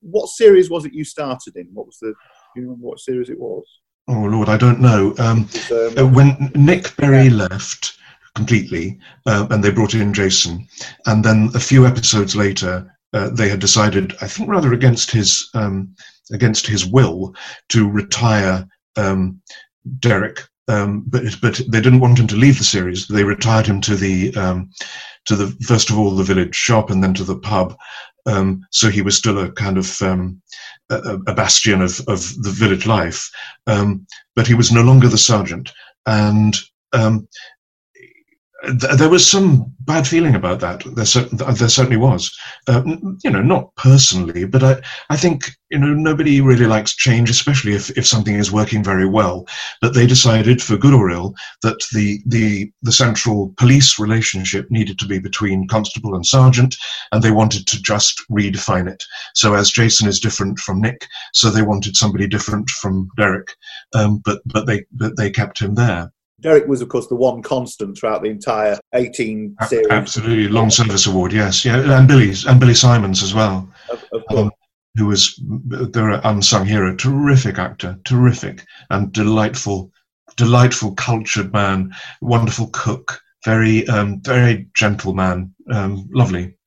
What series was it you started in? What was the? Do you remember what series it was? Oh Lord, I don't know. Um, um, uh, when Nick Berry left completely, uh, and they brought in Jason, and then a few episodes later, uh, they had decided, I think rather against his um, against his will, to retire um, Derek, um, but but they didn't want him to leave the series. They retired him to the um, to the first of all the village shop and then to the pub. Um, so he was still a kind of um, a, a, bastion of, of the village life, um, but he was no longer the sergeant. And um, th- there was some bad feeling about that. There, cer- there certainly was. Uh, you know, not personally, but I, I think you know nobody really likes change, especially if, if something is working very well. But they decided, for good or ill, that the the the central police relationship needed to be between constable and sergeant, and they wanted to just redefine it. So as Jason is different from Nick, so they wanted somebody different from Derek, um, but but they but they kept him there. Derek was, of course, the one constant throughout the entire 18 series. Absolutely, long service award, yes, yeah, and Billy's and Billy Simons as well, of, of um, who was their unsung hero, terrific actor, terrific and delightful, delightful, cultured man, wonderful cook, very, um, very gentle man, um, lovely.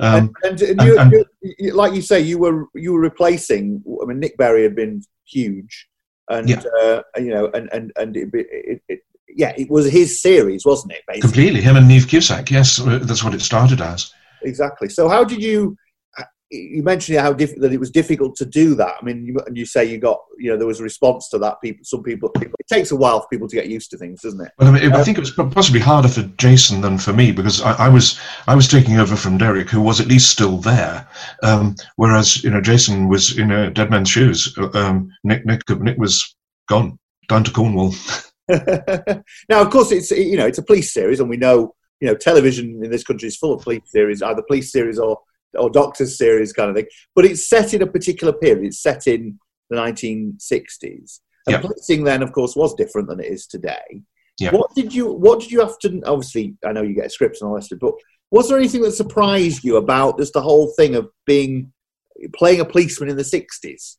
Um, and, and, you, and, you, like you say, you were you were replacing. I mean, Nick Berry had been huge, and yeah. uh, you know, and and and it, it, it, yeah, it was his series, wasn't it? Basically? Completely, him and Niamh Cusack. Yes, uh, that's what it started as. Exactly. So, how did you? Uh, you mentioned how diff- that it was difficult to do that. I mean, you, and you say you got, you know, there was a response to that. People, some people, it takes a while for people to get used to things, doesn't it? Well, I, mean, um, I think it was possibly harder for Jason than for me because I, I was, I was taking over from Derek, who was at least still there, um, whereas you know Jason was in a dead man's shoes. Um, Nick, Nick, Nick was gone down to Cornwall. now, of course, it's you know it's a police series, and we know you know television in this country is full of police series, either police series or or doctors series kind of thing. But it's set in a particular period. It's set in the 1960s. And yep. policing then, of course, was different than it is today. Yep. What did you What did you have to? Obviously, I know you get scripts and all that, but was there anything that surprised you about just the whole thing of being playing a policeman in the 60s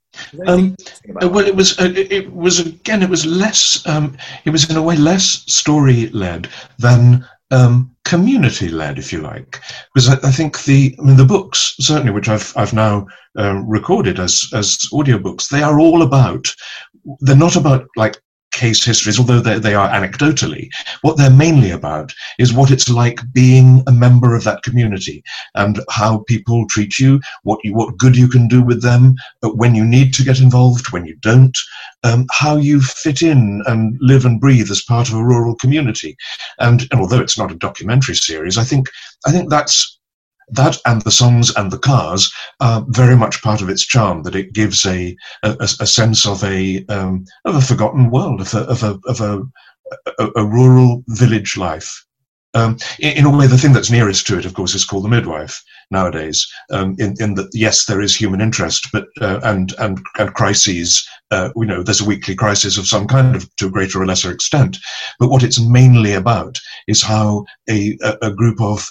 um, well it was uh, it was again it was less um, it was in a way less story led than um, community led if you like. Because I, I, think the I mean the books certainly which I've I've now uh, recorded as as audiobooks they are all about they're not about like case histories, although they, are anecdotally, what they're mainly about is what it's like being a member of that community and how people treat you, what you, what good you can do with them, when you need to get involved, when you don't, um, how you fit in and live and breathe as part of a rural community. And, and although it's not a documentary series, I think I think that's that and the songs and the cars are very much part of its charm. That it gives a a, a sense of a um, of a forgotten world, of a of a of a, a, a rural village life. Um, in, in, a way, the thing that's nearest to it, of course, is called the midwife nowadays. Um, in, in that, yes, there is human interest, but uh, and and and crises. Uh, you know, there's a weekly crisis of some kind, of to a greater or lesser extent. But what it's mainly about is how a a, a group of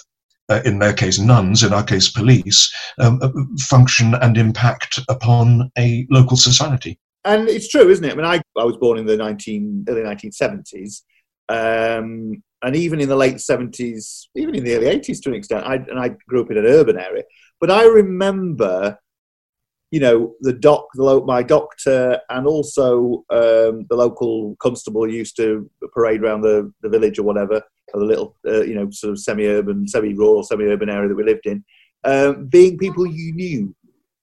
uh, in their case nuns, in our case police, um, uh, function and impact upon a local society. And it's true, isn't it? I mean, I, I was born in the 19, early 1970s. Um, and even in the late seventies, even in the early eighties to an extent. I, and I grew up in an urban area, but I remember, you know, the doc, the lo- my doctor, and also um, the local constable used to parade around the, the village or whatever, the little, uh, you know, sort of semi-urban, semi-rural, semi-urban area that we lived in, um, being people you knew.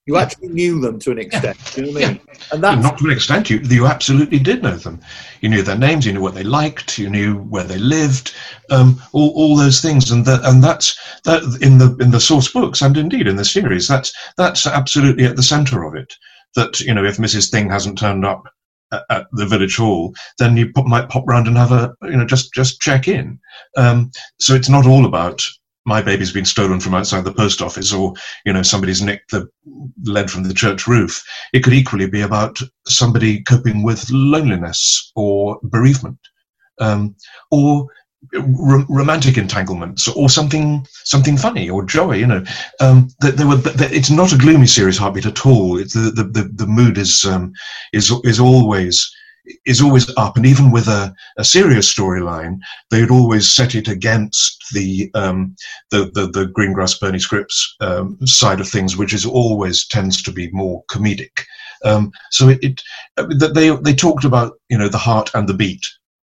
You actually knew them to an extent. Do you know what I mean? And that's not to an extent. You you absolutely did know them. You knew their names. You knew what they liked. You knew where they lived. Um, all, all those things, and that and that's that in the in the source books and indeed in the series. That's that's absolutely at the centre of it. That you know, if Mrs. Thing hasn't turned up at, the village hall, then you might pop round and have a you know just just check in. Um, so it's not all about my baby's been stolen from outside the post office or you know somebody's nicked the lead from the church roof it could equally be about somebody coping with loneliness or bereavement um, or r- romantic entanglements or something something funny or joy you know. Um, that there were that it's not a gloomy series heartbeat at all. It's the the, the, the mood is um, is is always is always up, and even with a, a serious storyline, they'd always set it against the um, the, the, the Greengrass Bernie Scripps um, side of things, which is always tends to be more comedic. Um, so it, it they they talked about you know the heart and the beat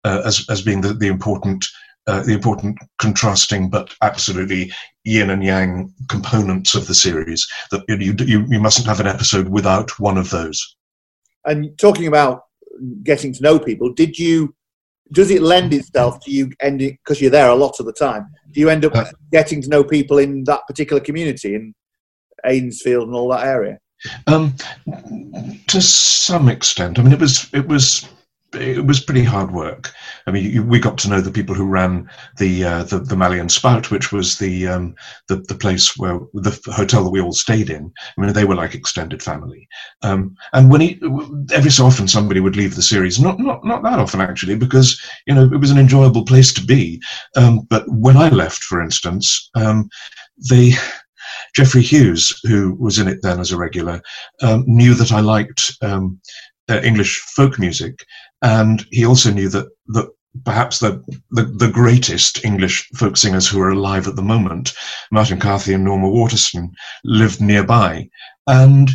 uh, as as being the, the important uh, the important contrasting but absolutely yin and yang components of the series. That you, you you mustn't have an episode without one of those. And talking about getting to know people, did you? Does it lend itself to you ending because you're there a lot of the time? Do you end up Uh, getting to know people in that particular community in Ainsfield and all that area? Um, to some extent, I mean, it was it was it was pretty hard work. I mean, you, we got to know the people who ran the uh, the, the Mallyan Spout, which was the, um, the the place where the hotel that we all stayed in. I mean, they were like extended family. Um, and when he every so often somebody would leave the series, not not not that often actually, because you know it was an enjoyable place to be. Um, but when I left, for instance, um, they. Geoffrey Hughes, who was in it then as a regular, um, knew that I liked um, uh, English folk music, and he also knew that that perhaps the, the the greatest English folk singers who are alive at the moment, Martin Carthy and Norma Waterson, lived nearby, and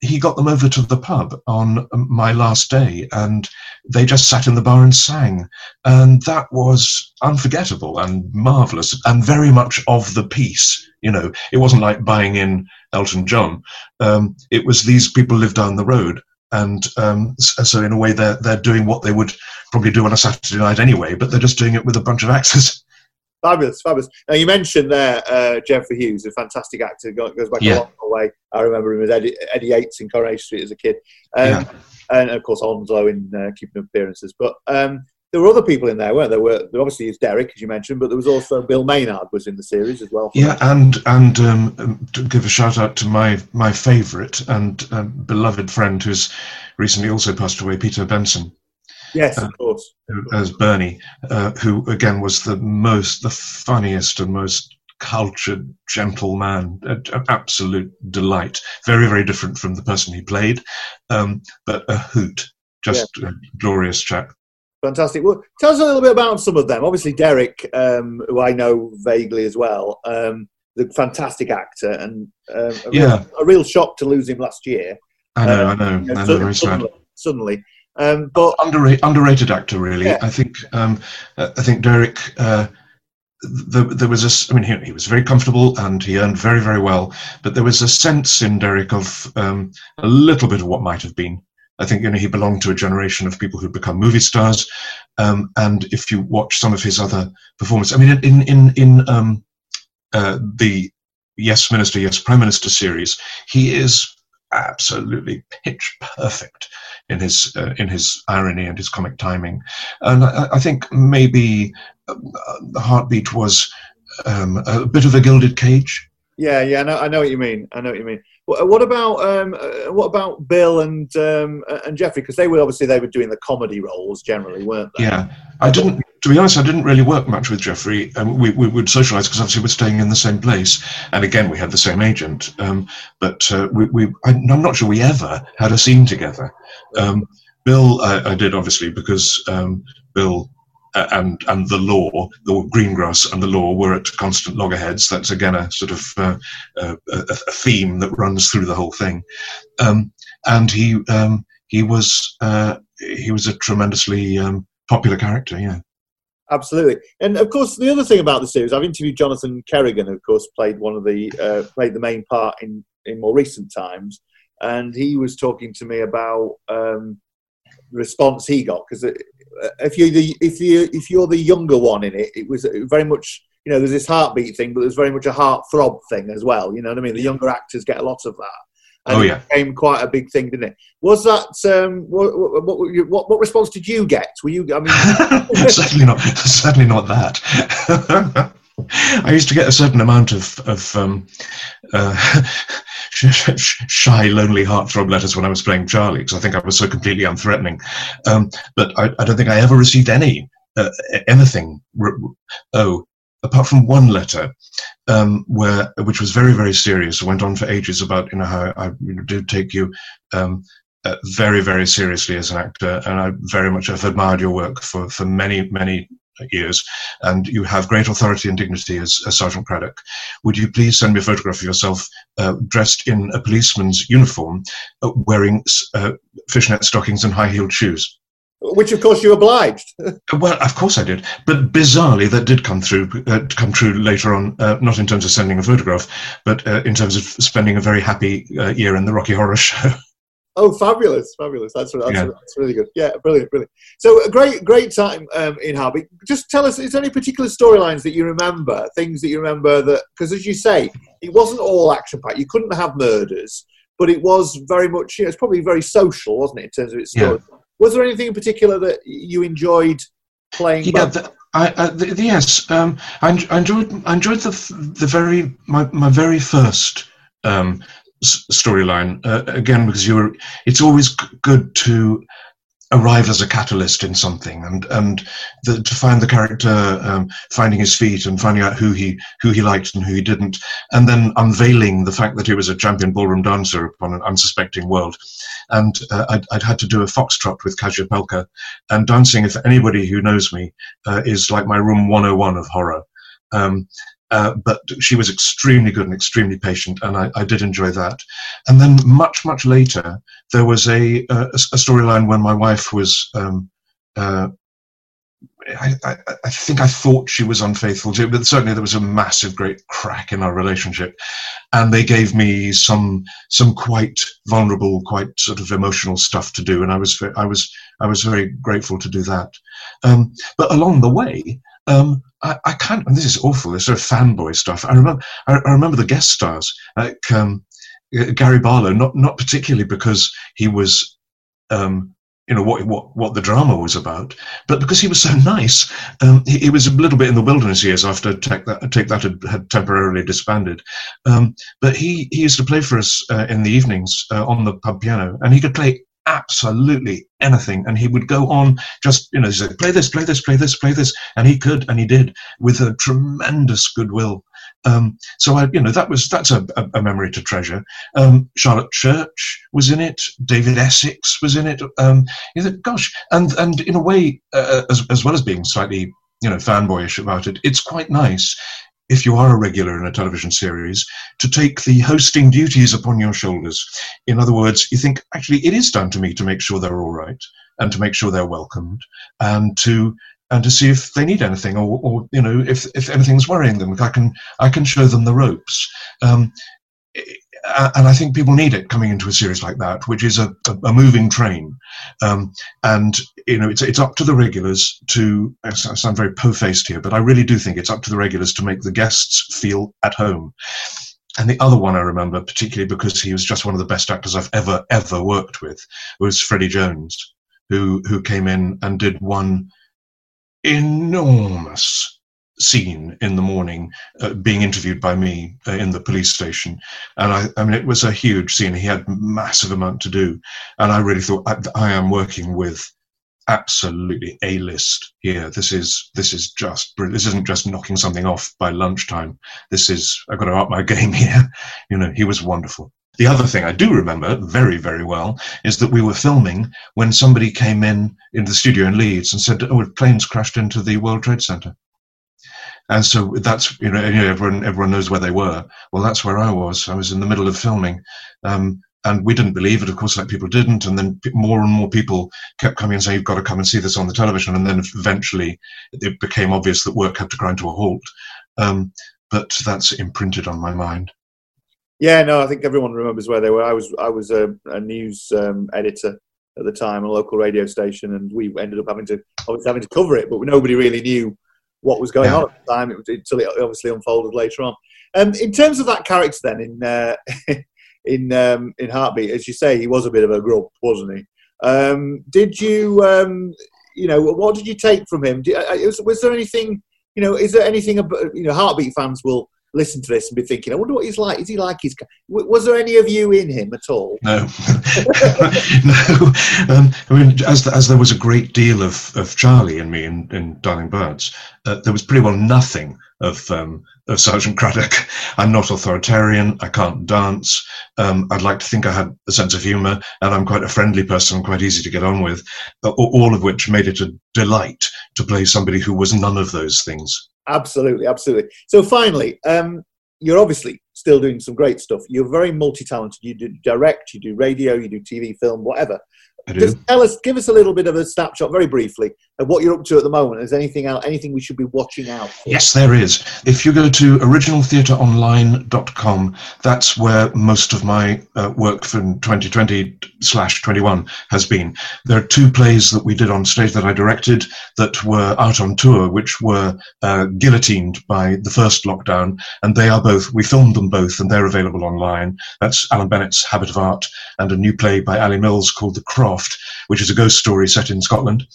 he got them over to the pub on my last day and they just sat in the bar and sang. And that was unforgettable and marvelous and very much of the piece you know. It wasn't like buying in elton john. Um, it was these people lived down the road and um, so in a way they're, they're doing what they would probably do on a saturday night anyway but they're just doing it with a bunch of actors Fabulous, fabulous. Now you mentioned there uh, Geoffrey Hughes, a fantastic actor, goes back Yeah. a long way. I remember him as Eddie, Eddie Yates in Coronation Street as a kid, um, Yeah. and of course Onslow in uh, Keeping Appearances. But um, there were other people in there, weren't there? Were there obviously is Derek, as you mentioned, but there was also Bill Maynard was in the series as well. Yeah, and and um, to give a shout out to my my favourite and um, beloved friend who's recently also passed away, Peter Benson, yes, of course. as Bernie, uh, who again was the most, the funniest and most cultured, gentle man, an absolute delight. Very very different from the person he played, um, but a hoot, just a glorious chap. Fantastic. Well, tell us a little bit about some of them. Obviously, Derek, um, who I know vaguely as well, um, the fantastic actor, and um, a, Yeah. real, a real shock to lose him last year. I know, Um, I know, you I know, suddenly- very sad. Suddenly, suddenly. Um, but underrated, underrated actor, really. Yeah. I think um, I think Derek. Uh, there, there was a. I mean, he, he was very comfortable and he earned very, very well. But there was a sense in Derek of um, a little bit of what might have been. I think you know he belonged to a generation of people who'd become movie stars. Um, and if you watch some of his other performances, I mean, in in in um, uh, the Yes Minister, Yes Prime Minister series, he is absolutely pitch perfect in his uh, in his irony and his comic timing, and I, I think maybe uh, the heartbeat was um, a bit of a gilded cage. Yeah, yeah, I know, I know what you mean. I know what you mean. What, about um, uh, what about Bill and um, uh, and Geoffrey? Because they were obviously they were doing the comedy roles generally, weren't they? Yeah, I didn't. To be honest, I didn't really work much with Geoffrey. Um, we, we would socialise because obviously we're staying in the same place, and again we had the same agent. Um, but uh, we, we I, I'm not sure we ever had a scene together. Um, Bill, I, I did obviously because um, Bill and and the law, the Greengrass and the law were at constant loggerheads. That's again a sort of uh, uh, a, a, theme that runs through the whole thing. Um, and he um, he was uh, he was a tremendously um, popular character. Yeah. Absolutely, and of course, the other thing about the series, I've interviewed Jonathan Kerrigan, who of course played one of the uh, played the main part in in more recent times, and he was talking to me about um, the response he got because uh, if you the if you if you're the younger one in it, it was very much you know there's this heartbeat thing, but there's very much a heart throb thing as well. You know what I mean? The younger actors get a lot of that. And oh yeah, it became quite a big thing, didn't it? Was that um, what, what, what, what response did you get? Were you? I mean, certainly not. Certainly not that. I used to get a certain amount of, of um, uh, shy, lonely heartthrob letters when I was playing Charlie because I think I was so completely unthreatening. Um, but I, I, don't think I ever received any uh, anything. Oh, apart from one letter, um, where which was very very serious. Went on for ages about you know how I did take you. Um, uh, very, very seriously as an actor, and I very much have admired your work for, for many, many years, and you have great authority and dignity as, as Sergeant Craddock. Would you please send me a photograph of yourself uh, dressed in a policeman's uniform, uh, wearing uh, fishnet stockings and high heeled shoes? Which, of course, you obliged. well, of course I did, but bizarrely, that did come through. Uh, come true later on, uh, not in terms of sending a photograph, but uh, in terms of spending a very happy year in the Rocky Horror Show. Oh, fabulous, fabulous! That's that's, yeah. that's really good. Yeah, brilliant, brilliant. So a great, great time um, in Harby. Just tell us, is there any particular storylines that you remember? Things that you remember that, because as you say, it wasn't all action packed. You couldn't have murders, but it was very much. You know, it's probably very social, wasn't it, in terms of its story? Yeah. Was there anything in particular that you enjoyed playing? Yeah, the, I, uh, the, the, yes, um, I, I, enjoyed. I enjoyed the the very my my very first um, storyline uh, again because you're it's always good to arrive as a catalyst in something and and the, to find the character um, finding his feet and finding out who he who he liked and who he didn't and then unveiling the fact that he was a champion ballroom dancer upon an unsuspecting world. And uh, I'd, I'd, had to do a foxtrot with Kasia Pelka and dancing if anybody who knows me uh, is like my room 101 of horror. Um, uh, but she was extremely good and extremely patient, and I, I, did enjoy that. And then much, much later, there was a, a, a storyline when my wife was. Um, uh, I, I, I, think I thought she was unfaithful to, but certainly there was a massive, great crack in our relationship, and they gave me some some quite vulnerable, quite sort of emotional stuff to do, and I was I was I was very grateful to do that. Um, but along the way, um, I, I, can't. And this is awful. This sort of fanboy stuff. I remember. I, I remember the guest stars, like um, Gary Barlow. Not not particularly because he was, um, you know, what what what the drama was about, but because he was so nice. Um, he, he, was a little bit in the wilderness years after Take That Take That had, had temporarily disbanded. Um, but he he used to play for us uh, in the evenings uh, on the pub piano, and he could play absolutely anything. And he would go on just, you know, say, play this, play this, play this, play this. And he could, and he did with a tremendous goodwill. Um, so I, you know, that was, that's a, a, memory to treasure. Um, Charlotte Church was in it. David Essex was in it. Um, you know, gosh, and, and in a way, uh, as, as well as being slightly, you know, fanboyish about it, it's quite nice if you are a regular in a television series, to take the hosting duties upon your shoulders. In other words, you think, actually, it is down to me to make sure they're all right and to make sure they're welcomed and to and to see if they need anything or, or you know if, if anything's worrying them i can i can show them the ropes um, and I think people need it coming into a series like that, which is a, a, a moving train. Um, and you know, it's it's up to the regulars to. I sound very po-faced here, but I really do think it's up to the regulars to make the guests feel at home. And the other one I remember, particularly because he was just one of the best actors I've ever ever worked with, was Freddie Jones, who who came in and did one enormous scene in the morning uh, being interviewed by me uh, in the police station. And I, I mean it was a huge scene. He had massive amount to do. And i really thought i, I am working with absolutely a list here. This is this is just this isn't just knocking something off by lunchtime. This is i've got to up my game here. You know he was wonderful. The other thing I do remember very, very well is that we were filming when somebody came in into the studio in Leeds and said, "Oh, planes crashed into the World Trade Center." And so that's you know, everyone everyone knows where they were. Well, that's where I was. I was in the middle of filming, um, and we didn't believe it. Of course, like people didn't. And then more and more people kept coming and saying, "You've got to come and see this on the television." And then eventually, it became obvious that work had to grind to a halt. Um, but that's imprinted on my mind. Yeah, no, I think everyone remembers where they were. I was I was a, a news um, editor at the time, a local radio station, and we ended up having to obviously having to cover it, but nobody really knew what was going yeah. on at the time. It was, until it obviously unfolded later on. Um, in terms of that character, then in uh, in um, in Heartbeat, as you say, he was a bit of a grub, wasn't he? Um, did you um, you know what did you take from him? Did, uh, was, was there anything you know? Is there anything about you know Heartbeat fans will listen to this and be thinking, I wonder what he's like. Is he like his? Was there any of you in him at all? No, no. Um, I mean, as as there was a great deal of, of Charlie in me in, in Darling Buds, uh, there was pretty well nothing of um, of Sergeant Craddock. I'm not authoritarian. I can't dance. Um, I'd like to think I had a sense of humour, and I'm quite a friendly person. Quite easy to get on with. All of which made it a delight to play somebody who was none of those things. Absolutely, absolutely. So finally, um, you're obviously still doing some great stuff. You're very multi-talented. You do direct, you do radio, you do TV, film, whatever. Just tell us, give us a little bit of a snapshot, very briefly, of what you're up to at the moment. Is anything out, anything we should be watching out for? Yes, there is. If you go to originaltheatreonline.com, that's where most of my uh, work from 2020 slash 21 has been. There are two plays that we did on stage that I directed that were out on tour, which were uh, guillotined by the first lockdown, and they are both. We filmed them both, and they're available online. That's Alan Bennett's Habit of Art, and a new play by Ali Mills called The Which is a ghost story set in Scotland.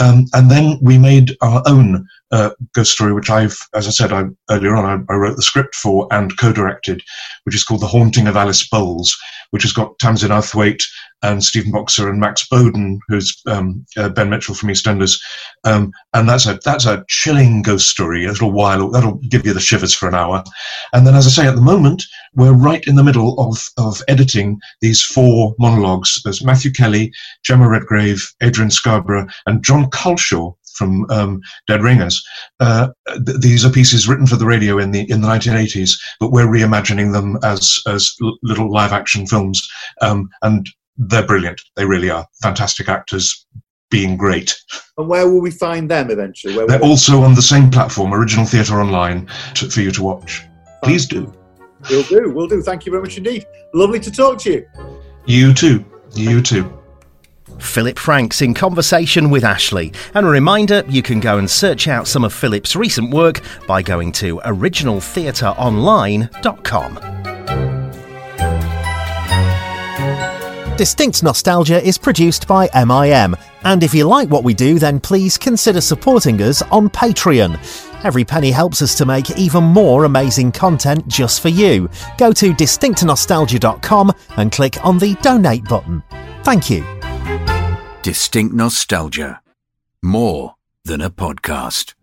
Um, and then we made our own uh, ghost story, which I've, as I said I, earlier on, I, I, wrote the script for and co-directed, which is called The Haunting of Alice Bowles, which has got Tamsin Outhwaite and Stephen Boxer and Max Bowden, who's um, uh, Ben Mitchell from EastEnders, um, and that's a that's a chilling ghost story. A little while that'll give you the shivers for an hour, and then, as I say, at the moment we're right in the middle of of editing these four monologues. There's Matthew Kelly, Gemma Redgrave, Adrian Scarborough, and John Culshaw from um, Dead Ringers. Uh, th- these are pieces written for the radio in the in the 1980s, but we're reimagining them as as l- little live action films, um, and they're brilliant. They really are fantastic actors. Being great. And where will we find them eventually? Where They're also on the same platform, Original Theatre Online, to, for you to watch. Please do. We'll do. We'll do. Thank you very much indeed. Lovely to talk to you. You too. You too. Philip Franks in conversation with Ashley. And a reminder you can go and search out some of Philip's recent work by going to originaltheatreonline.com. Distinct Nostalgia is produced by MIM. And if you like what we do, then please consider supporting us on Patreon. Every penny helps us to make even more amazing content just for you. Go to distinctnostalgia.com and click on the donate button. Thank you. Distinct Nostalgia. More than a podcast.